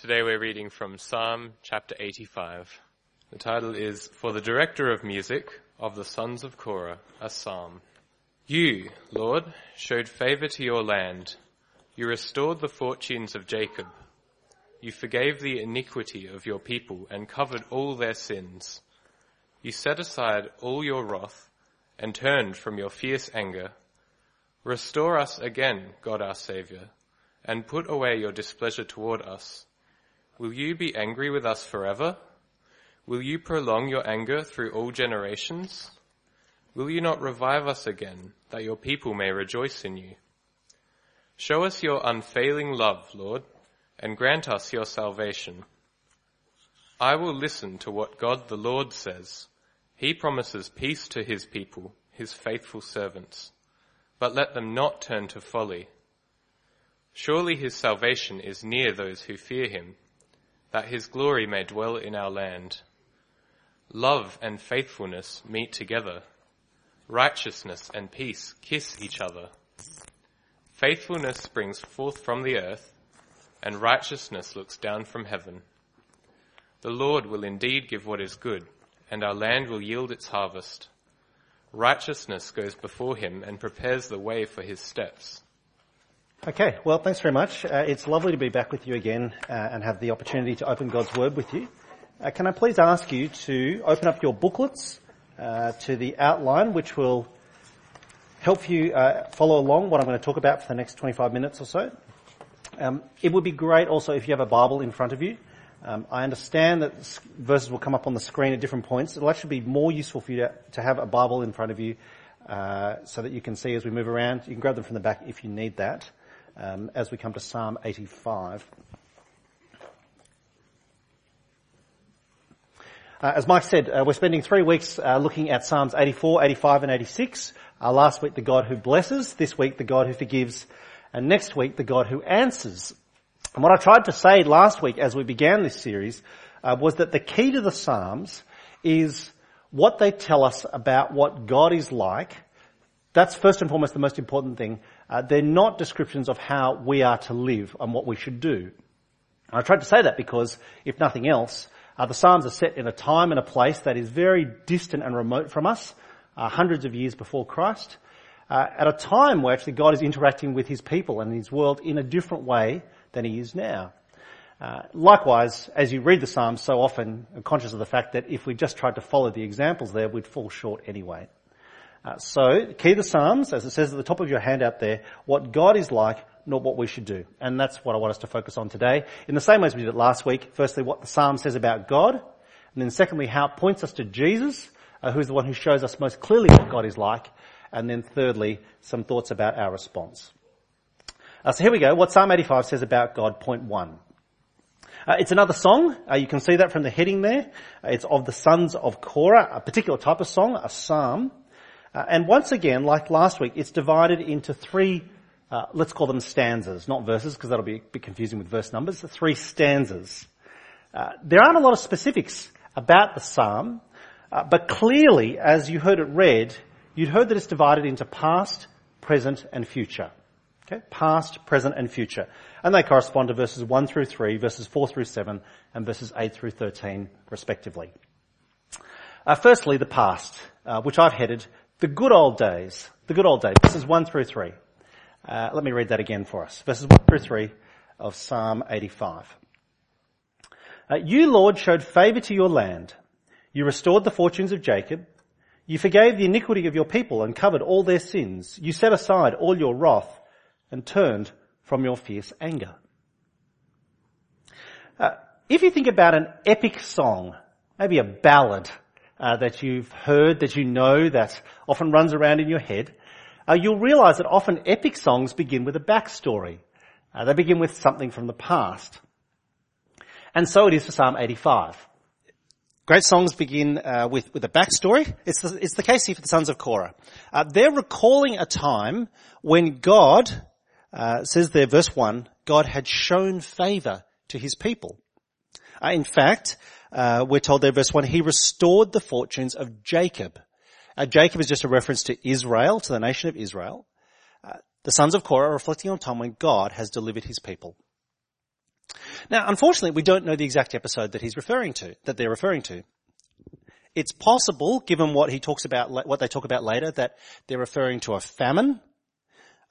Today we're reading from Psalm chapter 85. The title is For the Director of Music of the Sons of Korah, a Psalm. You, Lord, showed favor to your land. You restored the fortunes of Jacob. You forgave the iniquity of your people and covered all their sins. You set aside all your wrath and turned from your fierce anger. Restore us again, God our Saviour, and put away your displeasure toward us Will you be angry with us forever? Will you prolong your anger through all generations? Will you not revive us again, that your people may rejoice in you? Show us your unfailing love, Lord, and grant us your salvation. I will listen to what God the Lord says. He promises peace to his people, his faithful servants. But let them not turn to folly. Surely his salvation is near those who fear him that his glory may dwell in our land. Love and faithfulness meet together. Righteousness and peace kiss each other. Faithfulness springs forth from the earth, and righteousness looks down from heaven. The Lord will indeed give what is good, and our land will yield its harvest. Righteousness goes before him and prepares the way for his steps. Okay, well, thanks very much. Uh, it's lovely to be back with you again uh, and have the opportunity to open God's Word with you. Uh, can I please ask you to open up your booklets uh, to the outline, which will help you uh, follow along what I'm going to talk about for the next 25 minutes or so. Um, it would be great also if you have a Bible in front of you. Um, I understand that verses will come up on the screen at different points. It'll actually be more useful for you to, to have a Bible in front of you uh, so that you can see as we move around. You can grab them from the back if you need that um, as we come to Psalm 85. Uh, as Mike said, uh, we're spending three weeks uh, looking at Psalms 84, 85 and 86. Uh, last week the God who blesses, this week the God who forgives, and next week the God who answers. And what I tried to say last week as we began this series uh, was that the key to the Psalms is what they tell us about what God is like. That's first and foremost the most important thing. Uh, they're not descriptions of how we are to live and what we should do. And I tried to say that because, if nothing else, uh, the Psalms are set in a time and a place that is very distant and remote from us, uh, hundreds of years before Christ, uh, at a time where actually God is interacting with His people and His world in a different way than He is now. Uh, likewise, as you read the Psalms so often, conscious of the fact that if we just tried to follow the examples there, we'd fall short anyway. Uh, so, key the Psalms, as it says at the top of your handout there, what God is like, not what we should do. And that's what I want us to focus on today. In the same way as we did it last week, firstly, what the Psalm says about God, and then secondly, how it points us to Jesus, uh, who's the one who shows us most clearly what God is like, and then thirdly, some thoughts about our response. Uh, so here we go, what Psalm 85 says about God, point one. Uh, it's another song. Uh, you can see that from the heading there. Uh, it's of the sons of Korah, a particular type of song, a psalm. Uh, and once again, like last week, it's divided into three, uh, let's call them stanzas, not verses, because that'll be a bit confusing with verse numbers. the Three stanzas. Uh, there aren't a lot of specifics about the psalm, uh, but clearly, as you heard it read, you'd heard that it's divided into past, present, and future. Okay? Past, present, and future. And they correspond to verses 1 through 3, verses 4 through 7, and verses 8 through 13, respectively. Uh, firstly, the past, uh, which I've headed the good old days. The good old days. Verses 1 through 3. Uh, let me read that again for us. Verses 1 through 3 of Psalm 85. Uh, you, Lord, showed favour to your land. You restored the fortunes of Jacob. You forgave the iniquity of your people and covered all their sins. You set aside all your wrath and turned from your fierce anger. Uh, if you think about an epic song, maybe a ballad, uh, that you've heard, that you know, that often runs around in your head, uh, you'll realize that often epic songs begin with a backstory. Uh, they begin with something from the past. And so it is for Psalm 85. Great songs begin uh, with, with a backstory. It's the, it's the case here for the sons of Korah. Uh, they're recalling a time when God, uh, says there, verse 1, God had shown favour to his people. Uh, in fact, uh, we're told there, verse 1, he restored the fortunes of Jacob. Uh, Jacob is just a reference to Israel, to the nation of Israel. Uh, the sons of Korah are reflecting on a time when God has delivered his people. Now, unfortunately, we don't know the exact episode that he's referring to, that they're referring to. It's possible, given what he talks about, what they talk about later, that they're referring to a famine.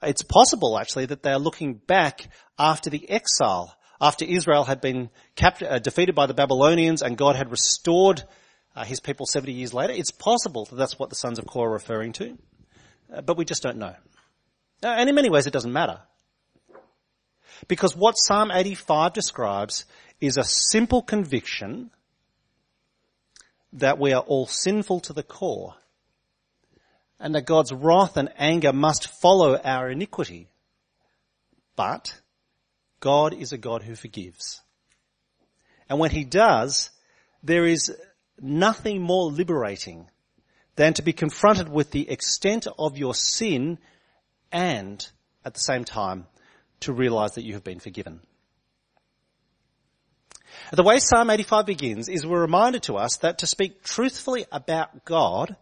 It's possible, actually, that they're looking back after the exile, after Israel had been captured, uh, defeated by the Babylonians and God had restored uh, his people 70 years later. It's possible that that's what the sons of Korah are referring to, uh, but we just don't know. Uh, and in many ways, it doesn't matter. Because what Psalm 85 describes is a simple conviction that we are all sinful to the core and that God's wrath and anger must follow our iniquity. But God is a God who forgives. And when he does, there is nothing more liberating than to be confronted with the extent of your sin and at the same time to realize that you have been forgiven. The way Psalm 85 begins is we're reminded to us that to speak truthfully about God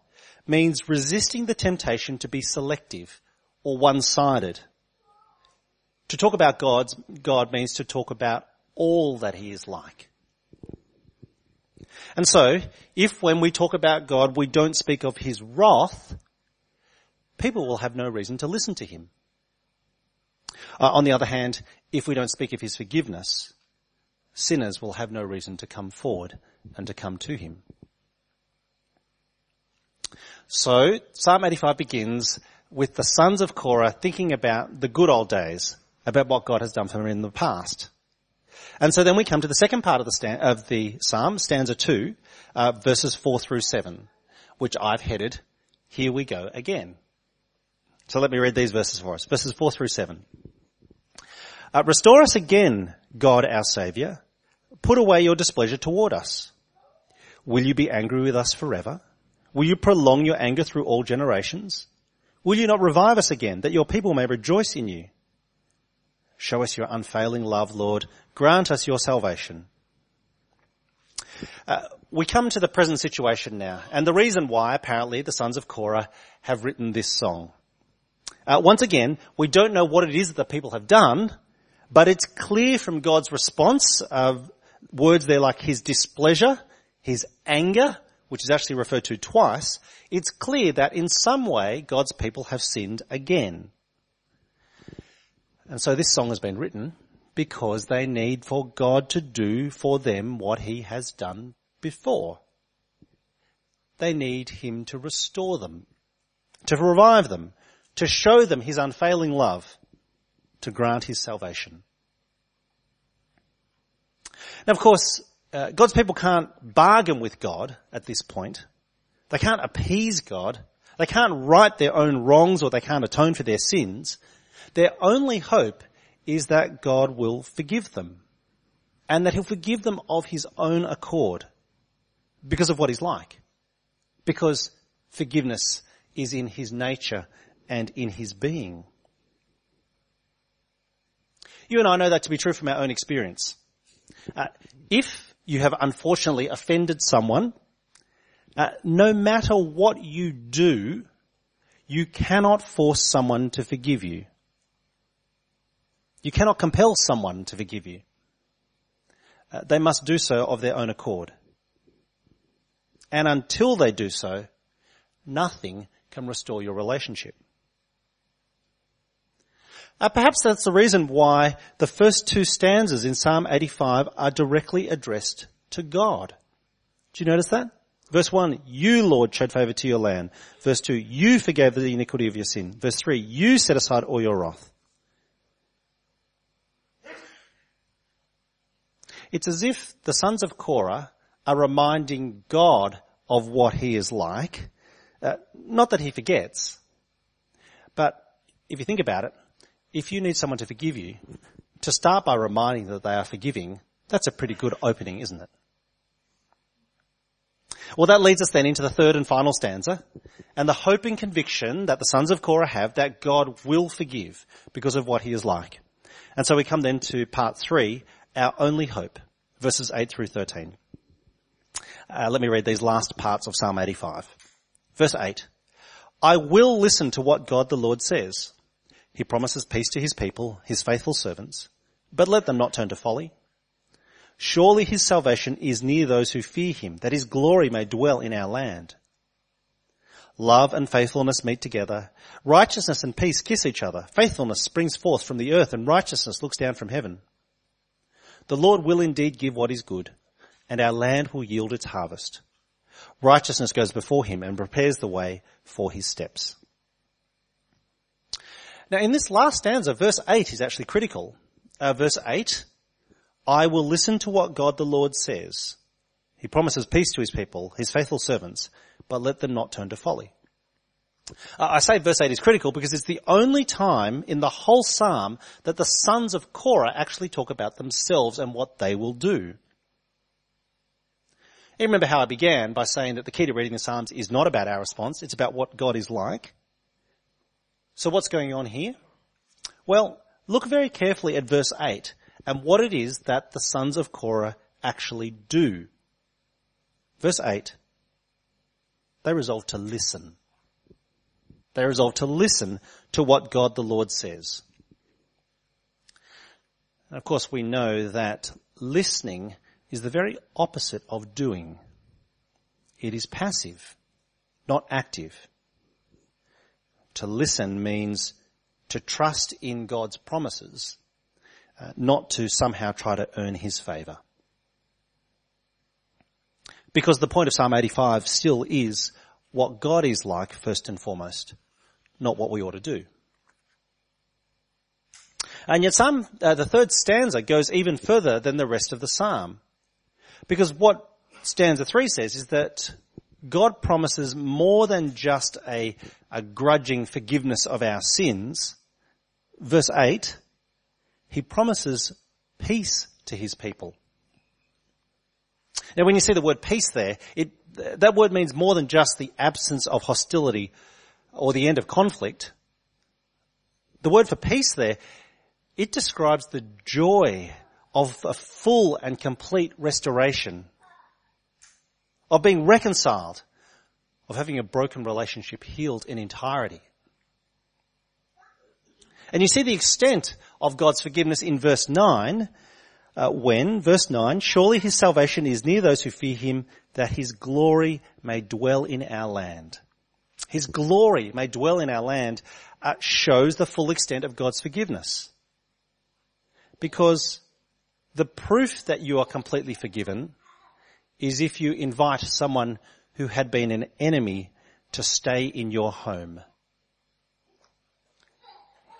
means resisting the temptation to be selective or one-sided. To talk about God's, God means to talk about all that He is like. And so, if when we talk about God we don't speak of His wrath, people will have no reason to listen to Him. Uh, on the other hand, if we don't speak of His forgiveness, sinners will have no reason to come forward and to come to him. So, Psalm 85 begins with the sons of Korah thinking about the good old days, about what God has done for them in the past. And so then we come to the second part of the, sta- of the psalm, stanza 2, uh, verses 4 through 7, which I've headed, Here we go again. So let me read these verses for us. Verses 4 through 7. Uh, Restore us again, God our Saviour Put away your displeasure toward us. Will you be angry with us forever? Will you prolong your anger through all generations? Will you not revive us again, that your people may rejoice in you? Show us your unfailing love, Lord. Grant us your salvation. Uh, we come to the present situation now, and the reason why, apparently, the sons of Korah have written this song. Uh, once again, we don't know what it is that the people have done, but it's clear from God's response of words there like his displeasure, his anger, which is actually referred to twice, it's clear that in some way God's people have sinned again. And so this song has been written because they need for God to do for them what he has done before. They need him to restore them, to revive them, to show them his unfailing love, to grant his salvation. Now, of course, uh, God's people can't bargain with God at this point. They can't appease God. They can't right their own wrongs or they can't atone for their sins. Their only hope is that God will forgive them and that he'll forgive them of his own accord because of what he's like. Because forgiveness is in his nature and in his being. You and I know that to be true from our own experience. Uh, if you have unfortunately offended someone, uh, no matter what you do, you cannot force someone to forgive you. You cannot compel someone to forgive you. Uh, they must do so of their own accord. And until they do so, nothing can restore your relationship. Uh, perhaps that's the reason why the first two stanzas in Psalm 85 are directly addressed to God. Do you notice that? Verse 1, you, Lord, showed favour to your land. Verse 2, you forgave the iniquity of your sin. Verse 3, you set aside all your wrath. It's as if the sons of Korah are reminding God of what he is like. Uh, not that he forgets, but if you think about it, if you need someone to forgive you, to start by reminding that they are forgiving, that's a pretty good opening, isn't it? Well, that leads us then into the third and final stanza, and the hope and conviction that the sons of Korah have that God will forgive because of what he is like. And so we come then to part three, our only hope, verses 8 through 13. Uh, let me read these last parts of Psalm 85. Verse 8. I will listen to what God the Lord says. He promises peace to his people, his faithful servants, but let them not turn to folly. Surely his salvation is near those who fear him, that his glory may dwell in our land. Love and faithfulness meet together. Righteousness and peace kiss each other. Faithfulness springs forth from the earth and righteousness looks down from heaven. The Lord will indeed give what is good and our land will yield its harvest. Righteousness goes before him and prepares the way for his steps. Now in this last stanza, verse 8 is actually critical. Uh, verse 8, I will listen to what God the Lord says. He promises peace to his people, his faithful servants, but let them not turn to folly. Uh, I say verse 8 is critical because it's the only time in the whole psalm that the sons of Korah actually talk about themselves and what they will do. You remember how I began by saying that the key to reading the Psalms is not about our response, it's about what God is like. So what's going on here? Well, look very carefully at verse 8 and what it is that the sons of Korah actually do. Verse 8, they resolve to listen. They resolve to listen to what God the Lord says. And of course we know that listening is the very opposite of doing. It is passive, not active. To listen means to trust in God's promises, uh, not to somehow try to earn His favour. Because the point of Psalm 85 still is what God is like first and foremost, not what we ought to do. And yet Psalm, uh, the third stanza goes even further than the rest of the Psalm. Because what stanza three says is that God promises more than just a, a grudging forgiveness of our sins. Verse eight, he promises peace to his people. Now when you see the word peace there, it, that word means more than just the absence of hostility or the end of conflict. The word for peace there, it describes the joy of a full and complete restoration, of being reconciled, of having a broken relationship healed in entirety. And you see the extent of God's forgiveness in verse 9, uh, when, verse 9, surely his salvation is near those who fear him, that his glory may dwell in our land. His glory may dwell in our land uh, shows the full extent of God's forgiveness. Because the proof that you are completely forgiven is if you invite someone who had been an enemy to stay in your home.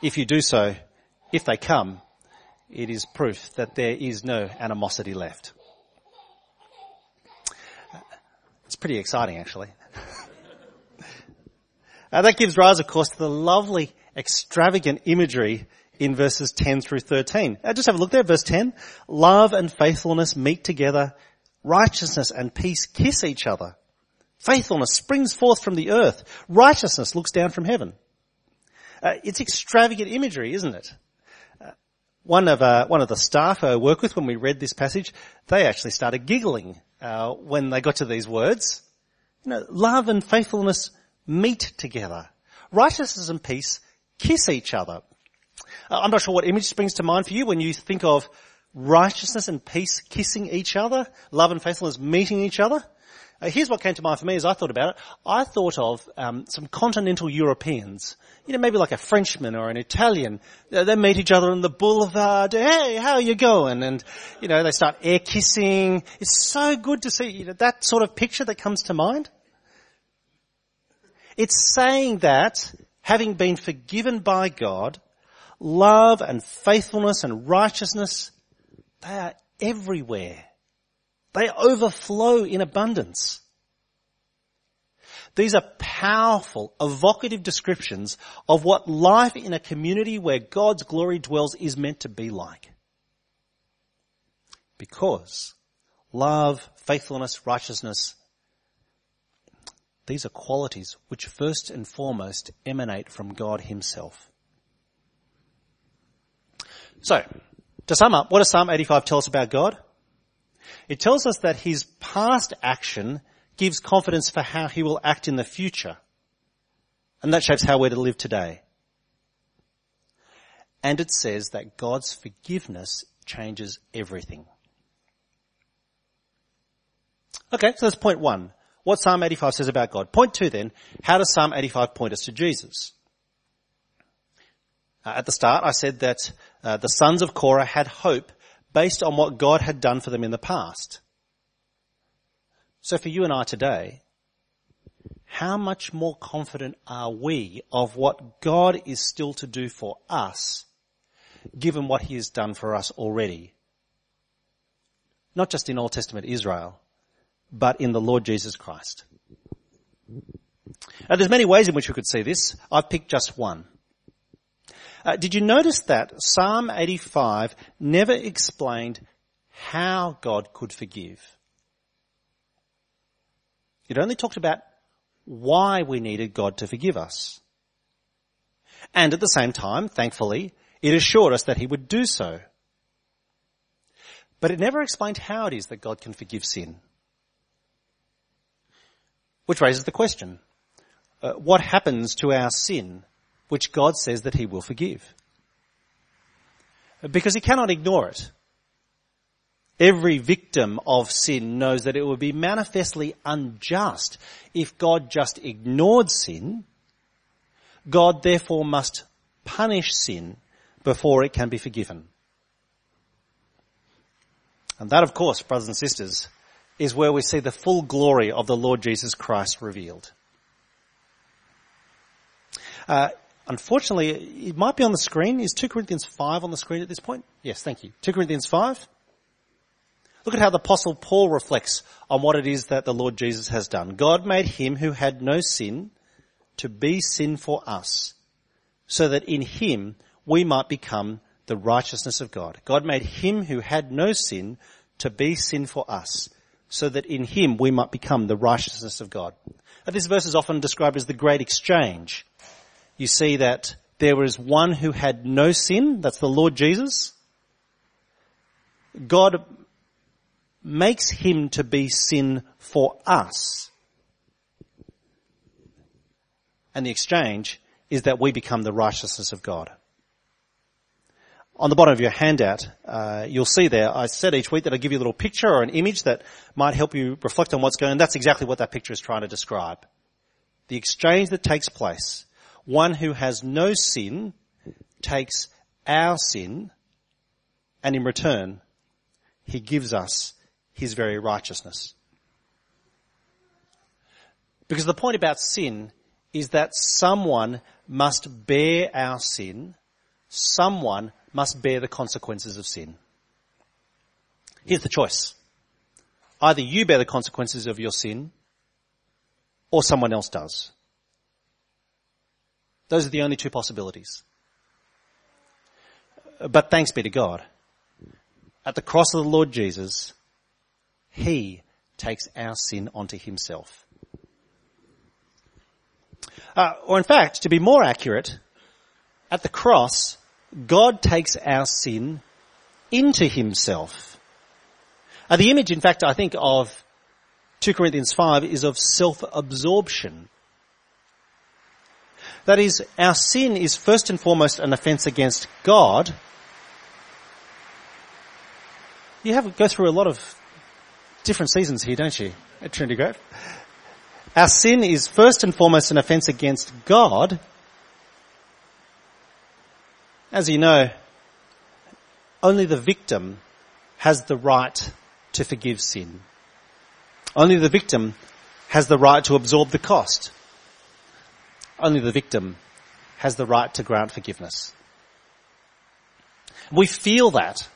If you do so, if they come, it is proof that there is no animosity left. It's pretty exciting actually. Uh, that gives rise of course to the lovely extravagant imagery in verses 10 through 13. Uh, just have a look there, verse 10. Love and faithfulness meet together. Righteousness and peace kiss each other. Faithfulness springs forth from the earth. Righteousness looks down from heaven. Uh, it's extravagant imagery, isn't it? Uh, one of uh, one of the staff I work with when we read this passage, they actually started giggling uh, when they got to these words. You know, love and faithfulness meet together. Righteousness and peace kiss each other. Uh, I'm not sure what image springs to mind for you when you think of righteousness and peace kissing each other, love and faithfulness meeting each other. Uh, here's what came to mind for me as I thought about it. I thought of um, some continental Europeans, you know, maybe like a Frenchman or an Italian. Uh, they meet each other on the boulevard. Hey, how are you going? And you know, they start air kissing. It's so good to see you know, that sort of picture that comes to mind. It's saying that having been forgiven by God, love and faithfulness and righteousness, they are everywhere. They overflow in abundance. These are powerful, evocative descriptions of what life in a community where God's glory dwells is meant to be like. Because love, faithfulness, righteousness, these are qualities which first and foremost emanate from God himself. So, to sum up, what does Psalm 85 tell us about God? It tells us that his past action gives confidence for how he will act in the future. And that shapes how we're to live today. And it says that God's forgiveness changes everything. Okay, so that's point one. What Psalm 85 says about God. Point two then, how does Psalm 85 point us to Jesus? Uh, at the start, I said that uh, the sons of Korah had hope based on what God had done for them in the past. So for you and I today, how much more confident are we of what God is still to do for us, given what He has done for us already? Not just in Old Testament Israel, but in the Lord Jesus Christ. Now there's many ways in which we could see this. I've picked just one. Uh, did you notice that Psalm 85 never explained how God could forgive? It only talked about why we needed God to forgive us. And at the same time, thankfully, it assured us that He would do so. But it never explained how it is that God can forgive sin. Which raises the question, uh, what happens to our sin which God says that he will forgive. Because he cannot ignore it. Every victim of sin knows that it would be manifestly unjust if God just ignored sin. God therefore must punish sin before it can be forgiven. And that of course, brothers and sisters, is where we see the full glory of the Lord Jesus Christ revealed. Uh, Unfortunately, it might be on the screen. Is 2 Corinthians 5 on the screen at this point? Yes, thank you. 2 Corinthians 5. Look at how the apostle Paul reflects on what it is that the Lord Jesus has done. God made him who had no sin to be sin for us so that in him we might become the righteousness of God. God made him who had no sin to be sin for us so that in him we might become the righteousness of God. Now, this verse is often described as the great exchange you see that there was one who had no sin, that's the Lord Jesus. God makes him to be sin for us. And the exchange is that we become the righteousness of God. On the bottom of your handout, uh, you'll see there, I said each week that I give you a little picture or an image that might help you reflect on what's going on. That's exactly what that picture is trying to describe. The exchange that takes place one who has no sin takes our sin and in return, he gives us his very righteousness. Because the point about sin is that someone must bear our sin, someone must bear the consequences of sin. Here's the choice. Either you bear the consequences of your sin, or someone else does. Those are the only two possibilities. But thanks be to God. At the cross of the Lord Jesus, He takes our sin onto Himself. Uh, or in fact, to be more accurate, at the cross, God takes our sin into Himself. Uh, the image, in fact, I think of 2 Corinthians 5 is of self-absorption. That is, our sin is first and foremost an offense against God. You have go through a lot of different seasons here, don't you, at Trinity Grove? Our sin is first and foremost an offense against God. As you know, only the victim has the right to forgive sin. Only the victim has the right to absorb the cost. Only the victim has the right to grant forgiveness. We feel that.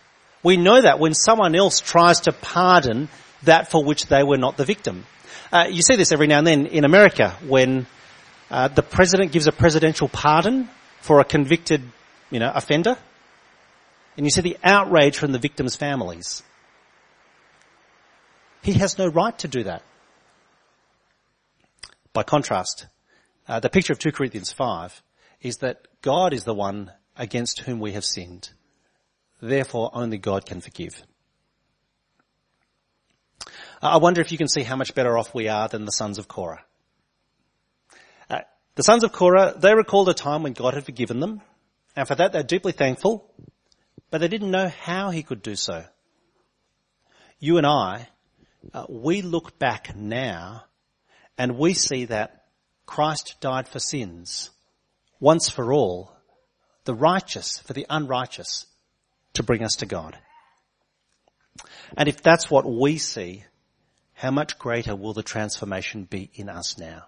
We know that when someone else tries to pardon that for which they were not the victim. Uh, you see this every now and then in America when uh, the president gives a presidential pardon for a convicted, you know, offender. And you see the outrage from the victims' families. He has no right to do that. By contrast, uh, the picture of 2 Corinthians 5 is that God is the one against whom we have sinned. Therefore, only God can forgive. I wonder if you can see how much better off we are than the sons of Korah. Uh, the sons of Korah, they recalled a time when God had forgiven them, and for that they're deeply thankful, but they didn't know how he could do so. You and I uh, we look back now and we see that Christ died for sins once for all, the righteous for the unrighteous to bring us to God. And if that's what we see, how much greater will the transformation be in us now?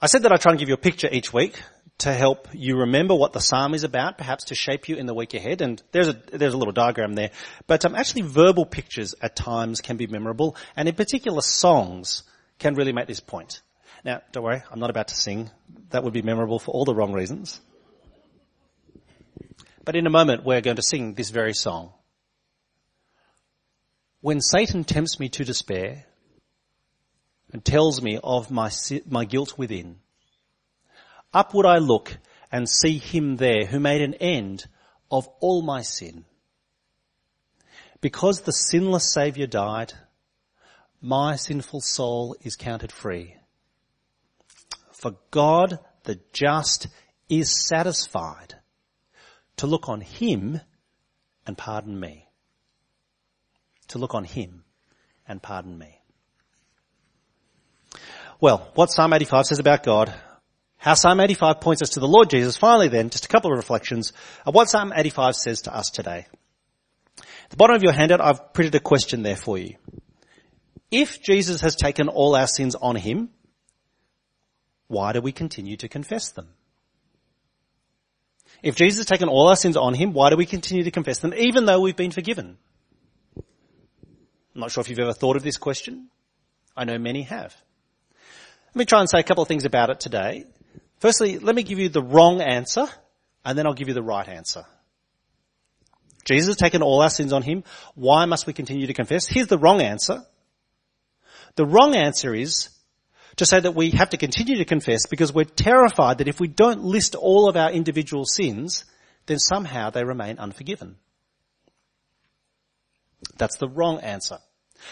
I said that I try and give you a picture each week to help you remember what the psalm is about, perhaps to shape you in the week ahead. And there's a there's a little diagram there, but um, actually verbal pictures at times can be memorable, and in particular songs can really make this point. Now, don't worry, I'm not about to sing. That would be memorable for all the wrong reasons. But in a moment, we're going to sing this very song. When Satan tempts me to despair and tells me of my, my guilt within, up would I look and see him there who made an end of all my sin. Because the sinless Saviour died, my sinful soul is counted free. For God, the just, is satisfied to look on him and pardon me. To look on him and pardon me. Well, what Psalm 85 says about God, how Psalm 85 points us to the Lord Jesus. Finally then, just a couple of reflections of what Psalm 85 says to us today. At the bottom of your handout, I've printed a question there for you. If Jesus has taken all our sins on him, why do we continue to confess them? If Jesus has taken all our sins on him, why do we continue to confess them even though we've been forgiven? I'm not sure if you've ever thought of this question. I know many have. Let me try and say a couple of things about it today. Firstly, let me give you the wrong answer and then I'll give you the right answer. Jesus has taken all our sins on him. Why must we continue to confess? Here's the wrong answer. The wrong answer is to say that we have to continue to confess because we're terrified that if we don't list all of our individual sins, then somehow they remain unforgiven. That's the wrong answer.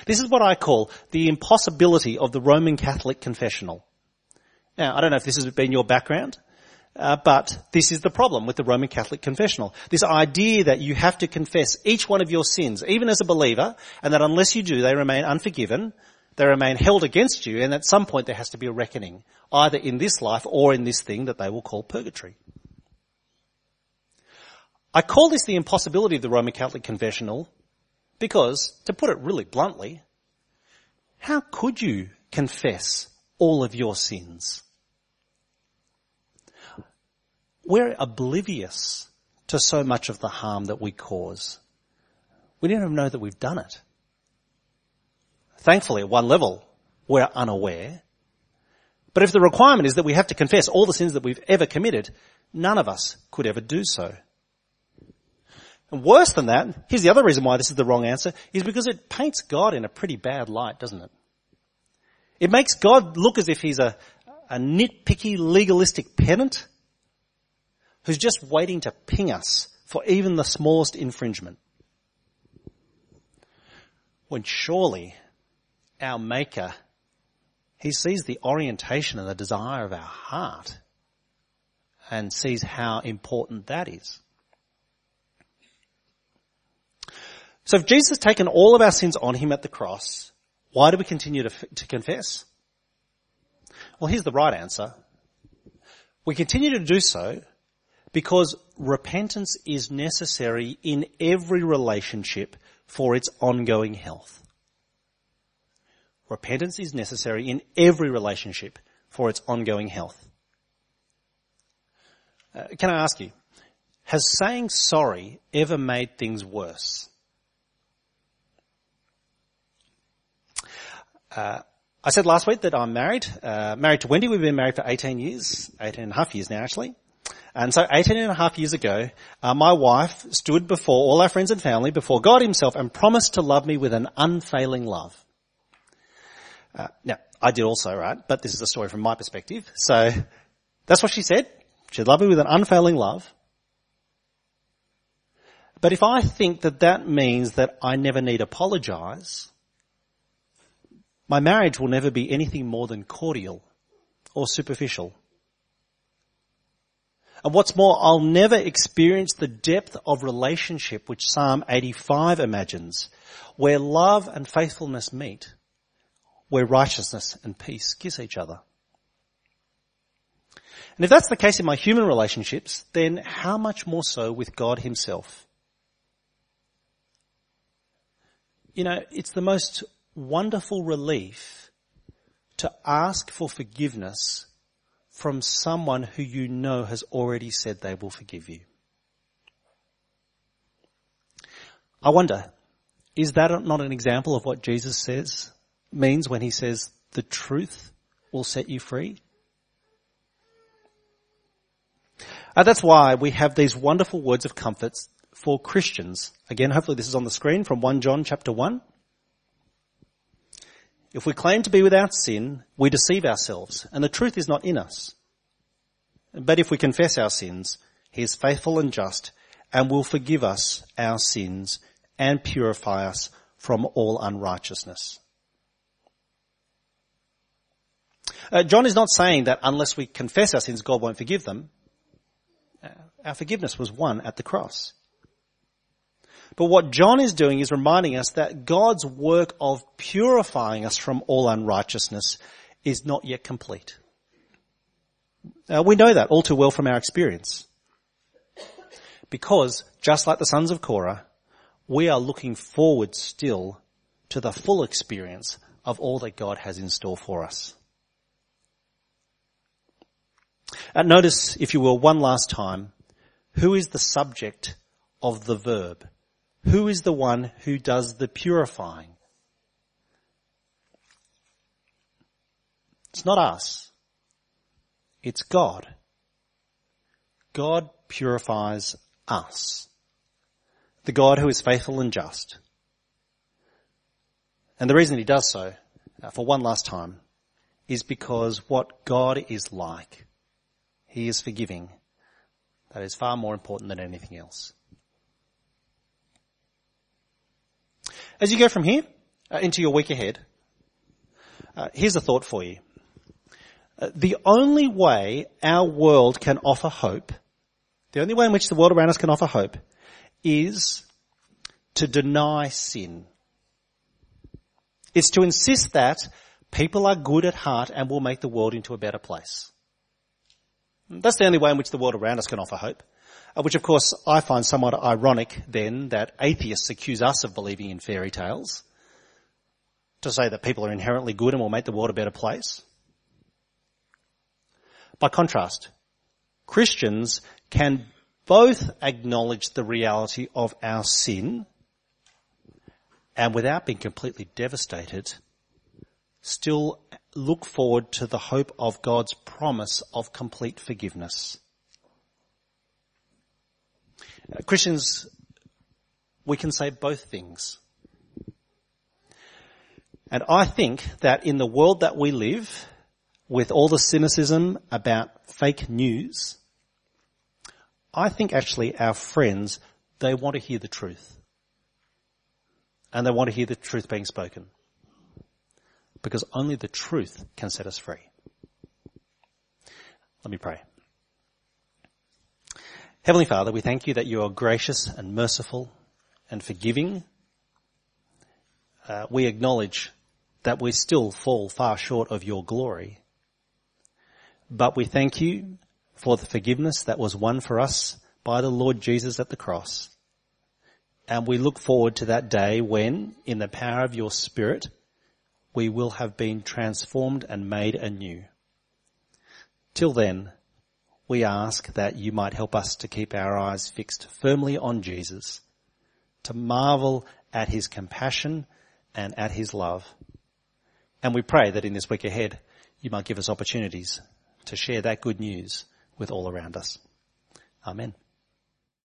This is what I call the impossibility of the Roman Catholic confessional. Now, I don't know if this has been your background, uh, but this is the problem with the Roman Catholic confessional. This idea that you have to confess each one of your sins, even as a believer, and that unless you do, they remain unforgiven, they remain held against you, and at some point there has to be a reckoning, either in this life or in this thing that they will call purgatory. I call this the impossibility of the Roman Catholic confessional because, to put it really bluntly, how could you confess all of your sins? We're oblivious to so much of the harm that we cause. We don't even know that we've done it. Thankfully, at one level, we're unaware. But if the requirement is that we have to confess all the sins that we've ever committed, none of us could ever do so. And worse than that, here's the other reason why this is the wrong answer, is because it paints God in a pretty bad light, doesn't it? It makes God look as if he's a, a nitpicky, legalistic pedant who's just waiting to ping us for even the smallest infringement. When surely our maker, he sees the orientation and the desire of our heart and sees how important that is. So if Jesus has taken all of our sins on him at the cross, why do we continue to, to confess? Well, here's the right answer. We continue to do so because repentance is necessary in every relationship for its ongoing health. Repentance is necessary in every relationship for its ongoing health. Uh, can I ask you, has saying sorry ever made things worse? Uh, I said last week that I'm married, uh, married to Wendy. We've been married for 18 years, 18 and a half years now actually. And so 18 and a half years ago, uh, my wife stood before all our friends and family, before God himself and promised to love me with an unfailing love. Uh, now, I did also, right? But this is a story from my perspective. So, that's what she said. She'd love me with an unfailing love. But if I think that that means that I never need apologize, my marriage will never be anything more than cordial or superficial. And what's more, I'll never experience the depth of relationship which Psalm 85 imagines, where love and faithfulness meet, where righteousness and peace kiss each other. And if that's the case in my human relationships, then how much more so with God himself? You know, it's the most wonderful relief to ask for forgiveness from someone who you know has already said they will forgive you. I wonder, is that not an example of what Jesus says, means when he says the truth will set you free? Uh, that's why we have these wonderful words of comfort for Christians. Again, hopefully this is on the screen from 1 John chapter 1. If we claim to be without sin, we deceive ourselves, and the truth is not in us. But if we confess our sins, he is faithful and just, and will forgive us our sins and purify us from all unrighteousness. Uh, John is not saying that unless we confess our sins, God won't forgive them. Uh, our forgiveness was won at the cross. But what John is doing is reminding us that God's work of purifying us from all unrighteousness is not yet complete. We know that all too well from our experience. Because, just like the sons of Korah, we are looking forward still to the full experience of all that God has in store for us. And notice, if you will, one last time, who is the subject of the verb? Who is the one who does the purifying? It's not us. It's God. God purifies us. The God who is faithful and just. And the reason he does so, uh, for one last time, is because what God is like, he is forgiving. That is far more important than anything else. As you go from here uh, into your week ahead, uh, here's a thought for you. Uh, the only way our world can offer hope, the only way in which the world around us can offer hope, is to deny sin. It's to insist that people are good at heart and will make the world into a better place. That's the only way in which the world around us can offer hope. Uh, which of course I find somewhat ironic then that atheists accuse us of believing in fairy tales to say that people are inherently good and will make the world a better place. By contrast, Christians can both acknowledge the reality of our sin and without being completely devastated, still look forward to the hope of God's promise of complete forgiveness. Christians, we can say both things. And I think that in the world that we live, with all the cynicism about fake news, I think actually our friends, they want to hear the truth. And they want to hear the truth being spoken. Because only the truth can set us free. Let me pray. Heavenly Father, we thank you that you are gracious and merciful and forgiving. Uh, we acknowledge that we still fall far short of your glory. But we thank you for the forgiveness that was won for us by the Lord Jesus at the cross. And we look forward to that day when, in the power of your Spirit, we will have been transformed and made anew. Till then, we ask that you might help us to keep our eyes fixed firmly on Jesus, to marvel at his compassion and at his love. And we pray that in this week ahead, you might give us opportunities to share that good news with all around us. Amen.